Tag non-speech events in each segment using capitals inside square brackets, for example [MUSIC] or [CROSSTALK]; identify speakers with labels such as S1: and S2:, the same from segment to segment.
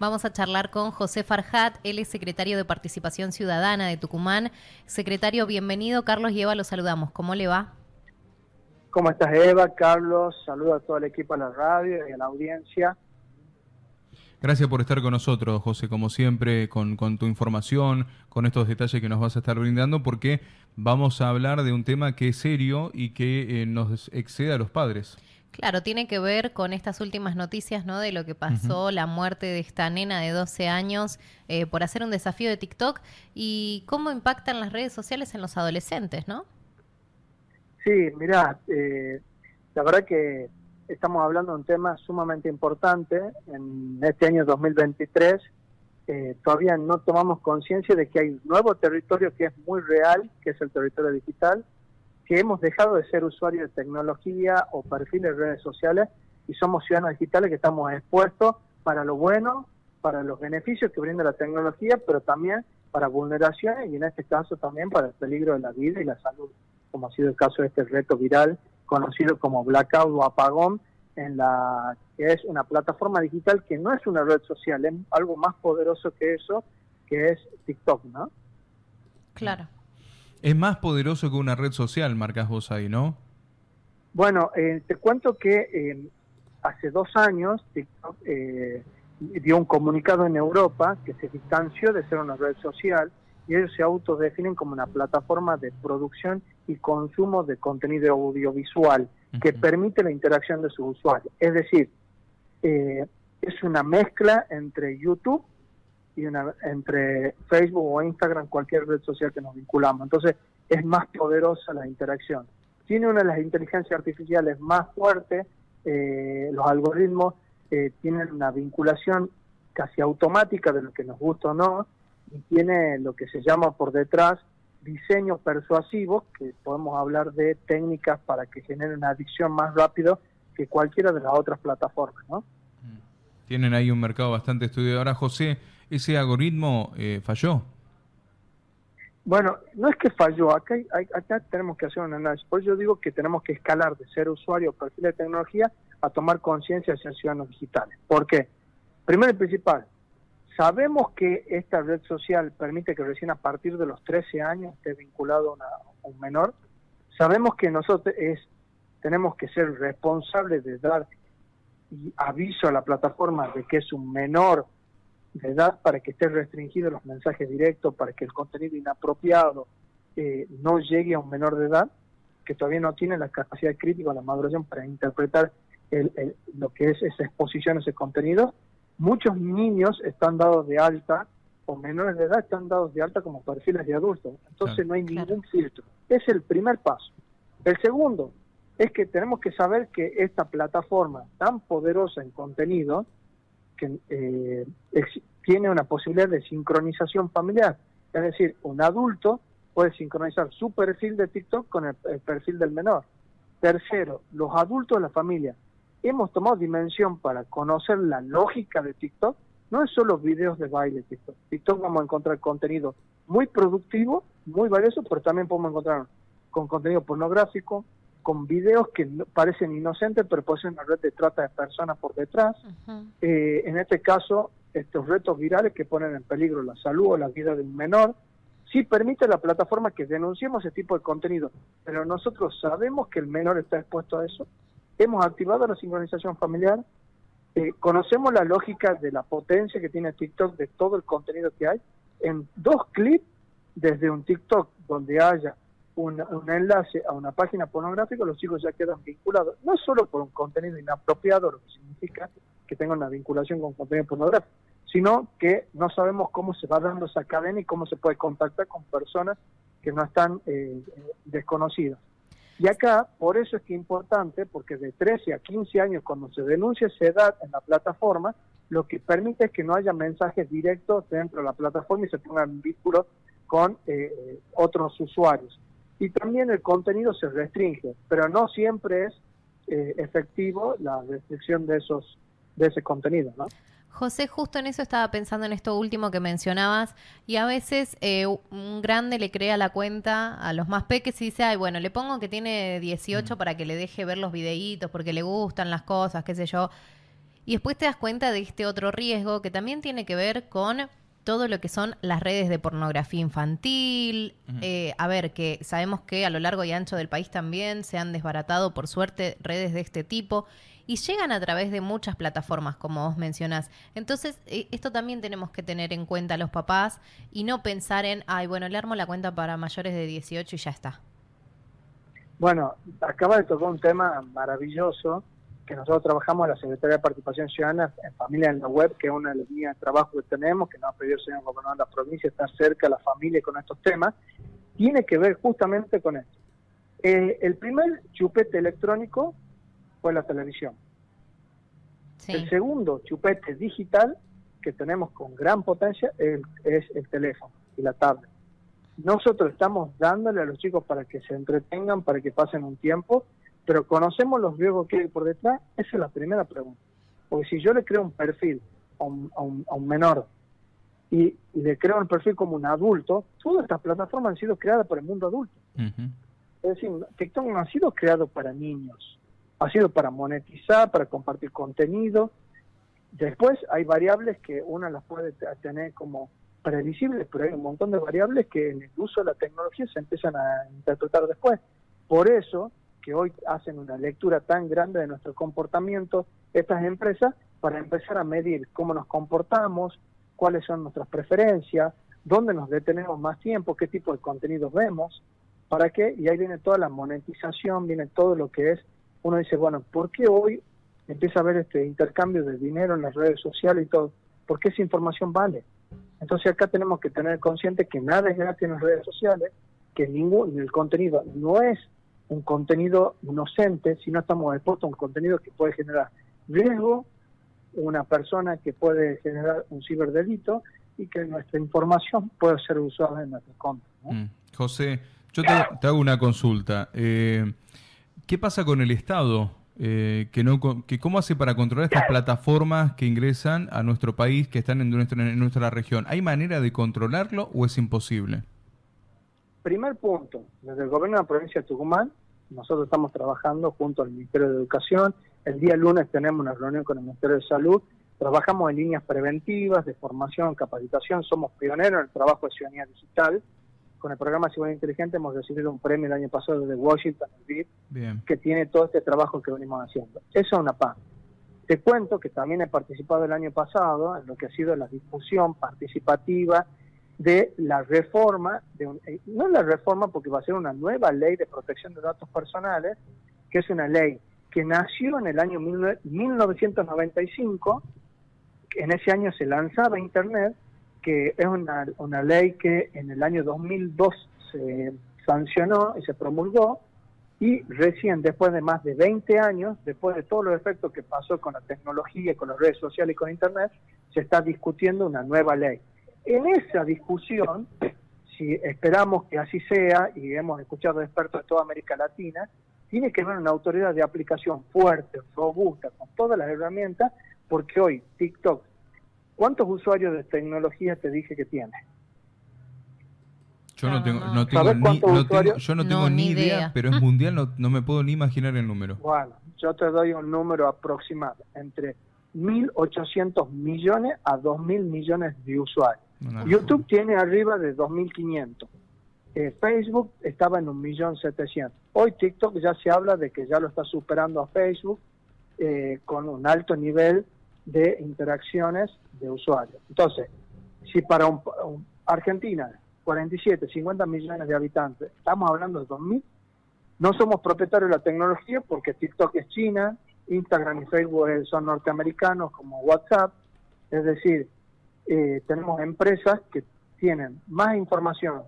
S1: Vamos a charlar con José Farjat, él es secretario de Participación Ciudadana de Tucumán. Secretario, bienvenido. Carlos y Eva, lo saludamos. ¿Cómo le va?
S2: ¿Cómo estás, Eva? Carlos, saludo a todo el equipo de la radio y a la audiencia.
S3: Gracias por estar con nosotros, José, como siempre, con, tu información, con estos detalles que nos vas a estar brindando, porque vamos a hablar de un tema que es serio y que eh, nos excede a los padres.
S1: Claro, tiene que ver con estas últimas noticias, ¿no? De lo que pasó, la muerte de esta nena de 12 años eh, por hacer un desafío de TikTok y cómo impactan las redes sociales en los adolescentes, ¿no?
S2: Sí, mira, eh, la verdad que estamos hablando de un tema sumamente importante en este año 2023. Eh, todavía no tomamos conciencia de que hay un nuevo territorio que es muy real, que es el territorio digital, que hemos dejado de ser usuarios de tecnología o perfiles de redes sociales y somos ciudadanos digitales que estamos expuestos para lo bueno, para los beneficios que brinda la tecnología, pero también para vulneraciones y en este caso también para el peligro de la vida y la salud, como ha sido el caso de este reto viral conocido como blackout o apagón, en la que es una plataforma digital que no es una red social, es algo más poderoso que eso, que es TikTok, ¿no?
S1: Claro.
S3: Es más poderoso que una red social, marcas vos ahí, ¿no?
S2: Bueno, eh, te cuento que eh, hace dos años TikTok eh, dio un comunicado en Europa que se distanció de ser una red social y ellos se autodefinen como una plataforma de producción y consumo de contenido audiovisual que permite la interacción de sus usuarios. Es decir, es una mezcla entre YouTube y una, entre Facebook o Instagram, cualquier red social que nos vinculamos. Entonces es más poderosa la interacción. Tiene una de las inteligencias artificiales más fuertes, eh, los algoritmos eh, tienen una vinculación casi automática de lo que nos gusta o no, y tiene lo que se llama por detrás diseños persuasivos, que podemos hablar de técnicas para que generen una adicción más rápido que cualquiera de las otras plataformas, ¿no?
S3: Tienen ahí un mercado bastante estudiado. Ahora, José, ese algoritmo eh, falló.
S2: Bueno, no es que falló, acá, acá tenemos que hacer un análisis. Por eso yo digo que tenemos que escalar de ser usuario perfil de tecnología a tomar conciencia ser ciudadanos digitales. ¿Por qué? Primero y principal, sabemos que esta red social permite que recién a partir de los 13 años esté vinculado a, un menor. Sabemos que nosotros es, tenemos que ser responsables de dar aviso a la plataforma de que es un menor de edad para que esté restringido los mensajes directos, para que el contenido inapropiado eh, no llegue a un menor de edad, que todavía no tiene la capacidad crítica o la maduración para interpretar lo que es esa exposición, ese contenido. Muchos niños están dados de alta, o menores de edad están dados de alta como perfiles de adultos. Entonces no hay ningún filtro. Es el primer paso. El segundo es que tenemos que saber que esta plataforma tan poderosa en contenido, que eh, tiene una posibilidad de sincronización familiar. Es decir, un adulto puede sincronizar su perfil de TikTok con el, perfil del menor. Tercero, los adultos de la familia. Hemos tomado dimensión para conocer la lógica de TikTok. No es solo videos de baile TikTok. TikTok vamos a encontrar contenido muy productivo, muy valioso, pero también podemos encontrar con contenido pornográfico, con videos que parecen inocentes, pero pueden ser una red de trata de personas por detrás. Eh, en este caso, estos retos virales que ponen en peligro la salud o la vida de un menor. Sí permite la plataforma que denunciemos ese tipo de contenido, pero nosotros sabemos que el menor está expuesto a eso. Hemos activado la sincronización familiar, eh, conocemos la lógica de la potencia que tiene TikTok de todo el contenido que hay. En dos clips, desde un TikTok donde haya un, enlace a una página pornográfica, los chicos ya quedan vinculados, no solo por un contenido inapropiado, lo que significa que tenga una vinculación con contenido pornográfico, sino que no sabemos cómo se va dando esa cadena y cómo se puede contactar con personas que no están eh, desconocidas. Y acá, por eso es que es importante, porque de 13 a 15 años, cuando se denuncia esa edad en la plataforma, lo que permite es que no haya mensajes directos dentro de la plataforma y se pongan vínculos con eh, otros usuarios y también el contenido se restringe, pero no siempre es eh, efectivo la restricción de esos de ese contenido, ¿no?
S1: José, justo en eso estaba pensando en esto último que mencionabas y a veces eh, un grande le crea la cuenta a los más peques y dice, ay, bueno, le pongo que tiene 18 mm. para que le deje ver los videitos porque le gustan las cosas, qué sé yo. Y después te das cuenta de este otro riesgo que también tiene que ver con todo lo que son las redes de pornografía infantil. Eh, a ver, que sabemos que a lo largo y ancho del país también se han desbaratado, por suerte, redes de este tipo y llegan a través de muchas plataformas, como vos mencionás. Entonces, eh, esto también tenemos que tener en cuenta los papás y no pensar en, ay, bueno, le armo la cuenta para mayores de 18 y ya está.
S2: Bueno, acaba de tocar un tema maravilloso que nosotros trabajamos en la Secretaría de Participación Ciudadana en Familia en la Web, que es una de las líneas de trabajo que tenemos, que nos ha pedido el señor gobernador de la provincia, estar cerca de la familia con estos temas, tiene que ver justamente con esto. Eh, el primer chupete electrónico fue la televisión. El segundo chupete digital que tenemos con gran potencia es, el teléfono y la tablet. Nosotros estamos dándole a los chicos para que se entretengan, para que pasen un tiempo, pero conocemos los riesgos que hay por detrás. Esa es la primera pregunta. Porque si yo le creo un perfil a un, menor y, le creo un perfil como un adulto, todas estas plataformas han sido creadas por el mundo adulto. Es decir, TikTok no ha sido creado para niños ha sido para monetizar, para compartir contenido. Después hay variables que una las puede tener como previsibles, pero hay un montón de variables que en el uso de la tecnología se empiezan a interpretar después. Por eso que hoy hacen una lectura tan grande de nuestro comportamiento estas empresas para empezar a medir cómo nos comportamos, cuáles son nuestras preferencias, dónde nos detenemos más tiempo, qué tipo de contenidos vemos, para qué, y ahí viene toda la monetización, viene todo lo que es uno dice, bueno, ¿por qué hoy empieza a haber este intercambio de dinero en las redes sociales y todo? ¿Por qué esa información vale? Entonces acá tenemos que tener consciente que nada es gratis en las redes sociales, que ningún el contenido no es un contenido inocente, sino estamos expuestos a un contenido que puede generar riesgo, una persona que puede generar un ciberdelito y que nuestra información puede ser usada en nuestro contra. Mm.
S3: José, yo te, te, hago una consulta. Eh, ¿Qué pasa con el Estado? Eh, que no, que ¿Cómo hace para controlar estas plataformas que ingresan a nuestro país, que están en nuestra, en nuestra región? ¿Hay manera de controlarlo o es imposible?
S2: Primer punto, desde el gobierno de la provincia de Tucumán, nosotros estamos trabajando junto al Ministerio de Educación. El día lunes tenemos una reunión con el Ministerio de Salud. Trabajamos en líneas preventivas, de formación, capacitación. Somos pioneros en el trabajo de ciudadanía digital con el programa Ciudad Inteligente hemos recibido un premio el año pasado de Washington, el que tiene todo este trabajo que venimos haciendo. Eso es una parte. Te cuento que también he participado el año pasado en lo que ha sido la discusión participativa de la reforma, de eh, no la reforma porque va a ser una nueva ley de protección de datos personales, que es una ley que nació en el año 1995, en ese año se lanzaba Internet, que es una, una ley que en el año 2002 se sancionó y se promulgó, y recién después de más de 20 años, después de todos los efectos que pasó con la tecnología, con las redes sociales y con Internet, se está discutiendo una nueva ley. En esa discusión, si esperamos que así sea, y hemos escuchado expertos de toda América Latina, tiene que haber una autoridad de aplicación fuerte, robusta, con todas las herramientas, porque hoy TikTok, ¿Cuántos usuarios de tecnología te dije que tiene?
S3: Yo no tengo, no tengo, ni, yo no tengo ni idea, pero es [LAUGHS] mundial, no, no me puedo ni imaginar el número.
S2: Bueno, yo te doy un número aproximado, entre 1.800 millones a 2.000 millones de usuarios. YouTube tiene arriba de 2.500. Eh, Facebook estaba en 1.700.000. Hoy TikTok ya se habla de que ya lo está superando a Facebook eh, con un alto nivel de interacciones de usuarios. Entonces, si para un, Argentina, 47, 50 millones de habitantes, estamos hablando de 2.000, no somos propietarios de la tecnología porque TikTok es China, Instagram y Facebook son norteamericanos como WhatsApp, es decir, eh, tenemos empresas que tienen más información,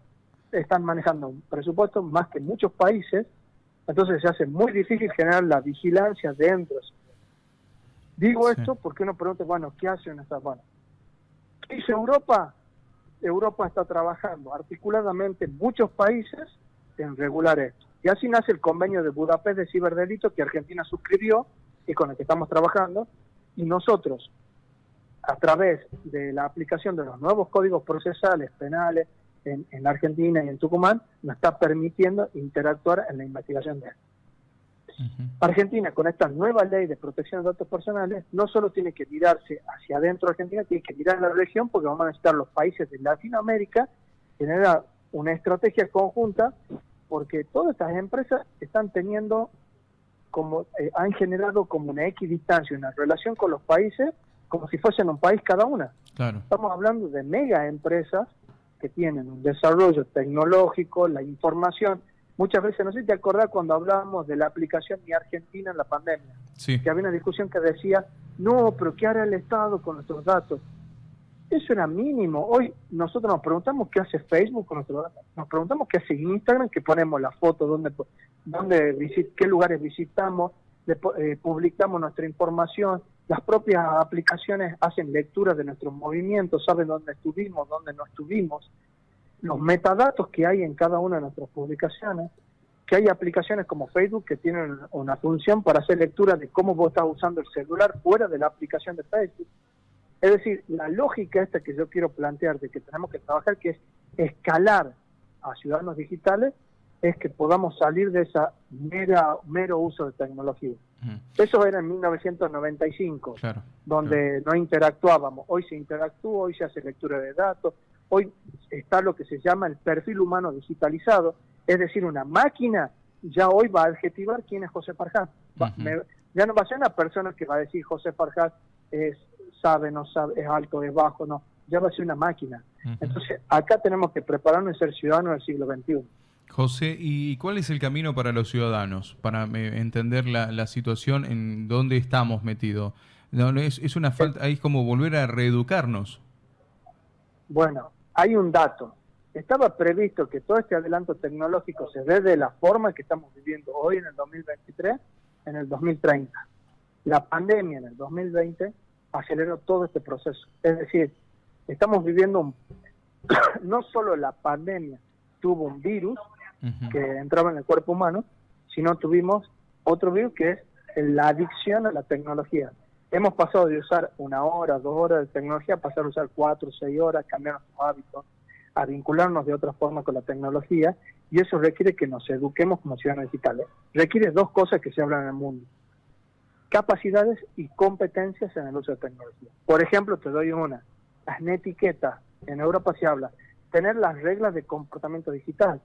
S2: están manejando un presupuesto más que muchos países, entonces se hace muy difícil generar la vigilancia dentro de Digo esto porque uno pregunta, bueno, ¿qué hacen estas bueno, ¿Qué dice Europa? Europa está trabajando articuladamente en muchos países en regular esto. Y así nace el convenio de Budapest de ciberdelito que Argentina suscribió y con el que estamos trabajando. Y nosotros, a través de la aplicación de los nuevos códigos procesales penales en, en Argentina y en Tucumán, nos está permitiendo interactuar en la investigación de esto. Argentina, con esta nueva ley de protección de datos personales, no solo tiene que mirarse hacia adentro de Argentina, tiene que mirar a la región porque vamos a necesitar los países de Latinoamérica generar una estrategia conjunta porque todas estas empresas están teniendo como eh, han generado como una equidistancia, una relación con los países como si fuesen un país cada una. Estamos hablando de mega empresas que tienen un desarrollo tecnológico, la información. Muchas veces, no sé si te acordás cuando hablábamos de la aplicación Mi Argentina en la pandemia, que había una discusión que decía, no, pero ¿qué hará el Estado con nuestros datos? Eso era mínimo. Hoy nosotros nos preguntamos qué hace Facebook con nuestros datos. Nos preguntamos qué hace Instagram, que ponemos la foto, dónde, dónde qué lugares visitamos, eh, publicamos nuestra información, las propias aplicaciones hacen lecturas de nuestros movimientos, saben dónde estuvimos, dónde no estuvimos, los metadatos que hay en cada una de nuestras publicaciones, que hay aplicaciones como Facebook que tienen una función para hacer lectura de cómo vos estás usando el celular fuera de la aplicación de Facebook. Es decir, la lógica esta que yo quiero plantear de que tenemos que trabajar, que es escalar a ciudadanos digitales, es que podamos salir de esa mera, mero uso de tecnología. Eso era en 1995, donde no interactuábamos. Hoy se interactúa, hoy se hace lectura de datos, hoy está lo que se llama el perfil humano digitalizado, es decir, una máquina ya hoy va a adjetivar quién es José Farjás. ya no va a ser una persona que va a decir José Farjás es sabe, no sabe, es alto, es bajo, no, ya va a ser una máquina. Entonces, acá tenemos que prepararnos y ser ciudadanos del siglo XXI.
S3: José, ¿y cuál es el camino para los ciudadanos para eh, entender la, situación en donde estamos metidos? No, es, es una falta, es como volver a reeducarnos.
S2: Bueno, hay un dato. Estaba previsto que todo este adelanto tecnológico se dé de la forma que estamos viviendo hoy en el 2023, en el 2030. La pandemia en el 2020 aceleró todo este proceso. Es decir, estamos viviendo un, [COUGHS] no solo la pandemia tuvo un virus, que entraba en el cuerpo humano, sino tuvimos otro virus que es la adicción a la tecnología. Hemos pasado de usar una hora, dos horas de tecnología a pasar a usar cuatro, seis horas, cambiar nuestros hábitos, a vincularnos de otra forma con la tecnología, y eso requiere que nos eduquemos como ciudadanos digitales. Requiere dos cosas que se hablan en el mundo. Capacidades y competencias en el uso de tecnología. Por ejemplo, te doy una. Las netiquetas. En Europa se habla. Tener las reglas de comportamiento digital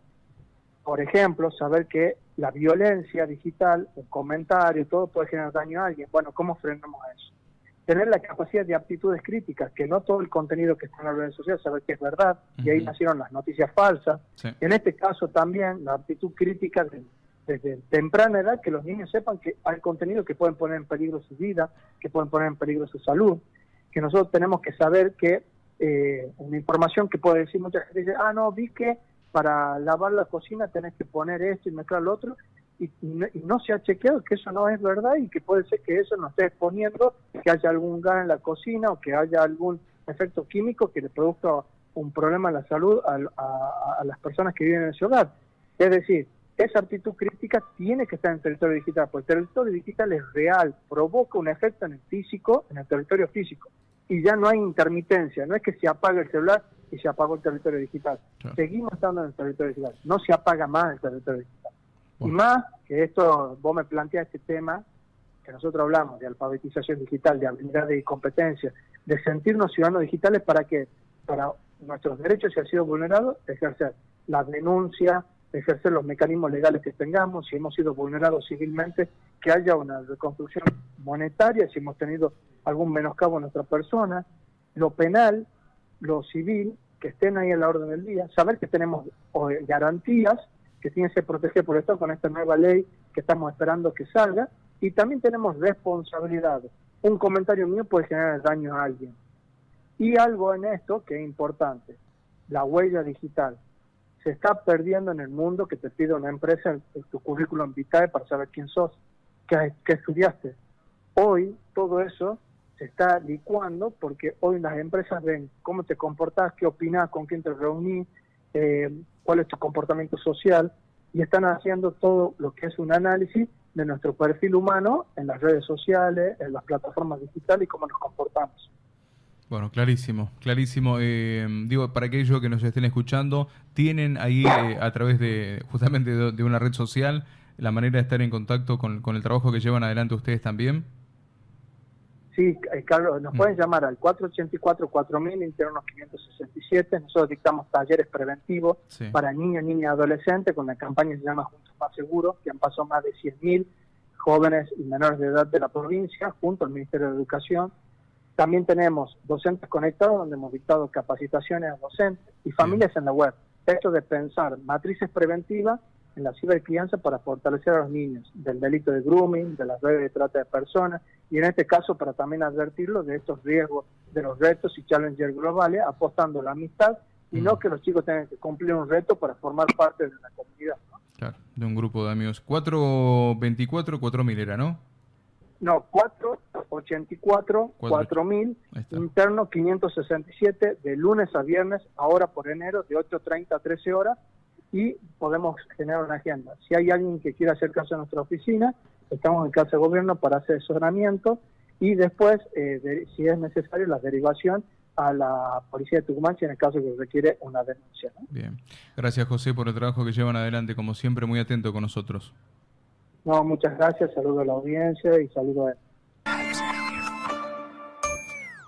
S2: por ejemplo, saber que la violencia digital, el comentario, todo puede generar daño a alguien. Bueno, ¿cómo frenamos eso? Tener la capacidad de aptitudes críticas, que no todo el contenido que está en las redes sociales, saber que es verdad, y ahí nacieron las noticias falsas. En este caso también la aptitud crítica desde temprana edad, que los niños sepan que hay contenido que pueden poner en peligro su vida, que pueden poner en peligro su salud, que nosotros tenemos que saber que eh, una información que puede decir mucha gente dice, ah, no, vi que para lavar la cocina tenés que poner esto y mezclar lo otro, y, no, se ha chequeado que eso no es verdad y que puede ser que eso nos esté exponiendo que haya algún gas en la cocina o que haya algún efecto químico que le produzca un problema en la salud a, las personas que viven en ese hogar. Es decir, esa actitud crítica tiene que estar en el territorio digital, porque el territorio digital es real, provoca un efecto en el físico, en el territorio físico, y ya no hay intermitencia, no es que se apague el celular y se apagó el territorio digital. Seguimos estando en el territorio digital, no se apaga más el territorio digital. Y más que esto, vos me planteas este tema, que nosotros hablamos de alfabetización digital, de habilidad y competencia, de sentirnos ciudadanos digitales para que, para nuestros derechos, si han sido vulnerados, ejercer la denuncia, ejercer los mecanismos legales que tengamos, si hemos sido vulnerados civilmente, que haya una reconstrucción monetaria, si hemos tenido algún menoscabo a nuestra persona, lo penal, lo civil, que estén ahí en la orden del día, saber que tenemos garantías que tienen que protegidas por esto con esta nueva ley que estamos esperando que salga, y también tenemos responsabilidades. Un comentario mío puede generar daño a alguien. Y algo en esto que es importante, la huella digital. Se está perdiendo en el mundo que te pide una empresa en, tu currículum vitae para saber quién sos, qué, qué estudiaste. Hoy todo eso se está licuando porque hoy las empresas ven cómo te comportas, qué opinas, con quién te reunís, eh, cuál es tu comportamiento social y están haciendo todo lo que es un análisis de nuestro perfil humano en las redes sociales, en las plataformas digitales y cómo nos comportamos.
S3: Bueno, clarísimo, clarísimo. Eh, digo, para aquellos que nos estén escuchando, tienen ahí eh, a través de justamente de, una red social la manera de estar en contacto con, con el trabajo que llevan adelante ustedes también.
S2: Sí, eh, Carlos, nos mm. pueden llamar al 484-4000, internos 567. Nosotros dictamos talleres preventivos para niños, niñas y adolescentes con la campaña que se llama Juntos Más Seguros, que han pasado más de 100.000 jóvenes y menores de edad de la provincia, junto al Ministerio de Educación. También tenemos docentes conectados, donde hemos dictado capacitaciones a docentes y familias en la web. Esto de pensar matrices preventivas en la cibercrianza para fortalecer a los niños del delito de grooming, de las redes de trata de personas y en este caso para también advertirlos de estos riesgos de los retos y challenges globales, apostando la amistad y no mm. que los chicos tengan que cumplir un reto para formar parte de una comunidad.
S3: Claro, de un grupo de amigos. 424, 4000 era, ¿no?
S2: No, 484, 4000, interno 567, de lunes a viernes, ahora por enero, de 8.30 a 13 horas, y podemos generar una agenda. Si hay alguien que quiera hacer caso a nuestra oficina, estamos en casa de gobierno para hacer asesoramiento y después, eh, si es necesario, la derivación a la policía de Tucumán si en el caso que requiere una denuncia.
S3: Bien. Gracias, José, por el trabajo que llevan adelante, como siempre, muy atento con nosotros.
S2: No, muchas gracias, saludo a la audiencia y saludo a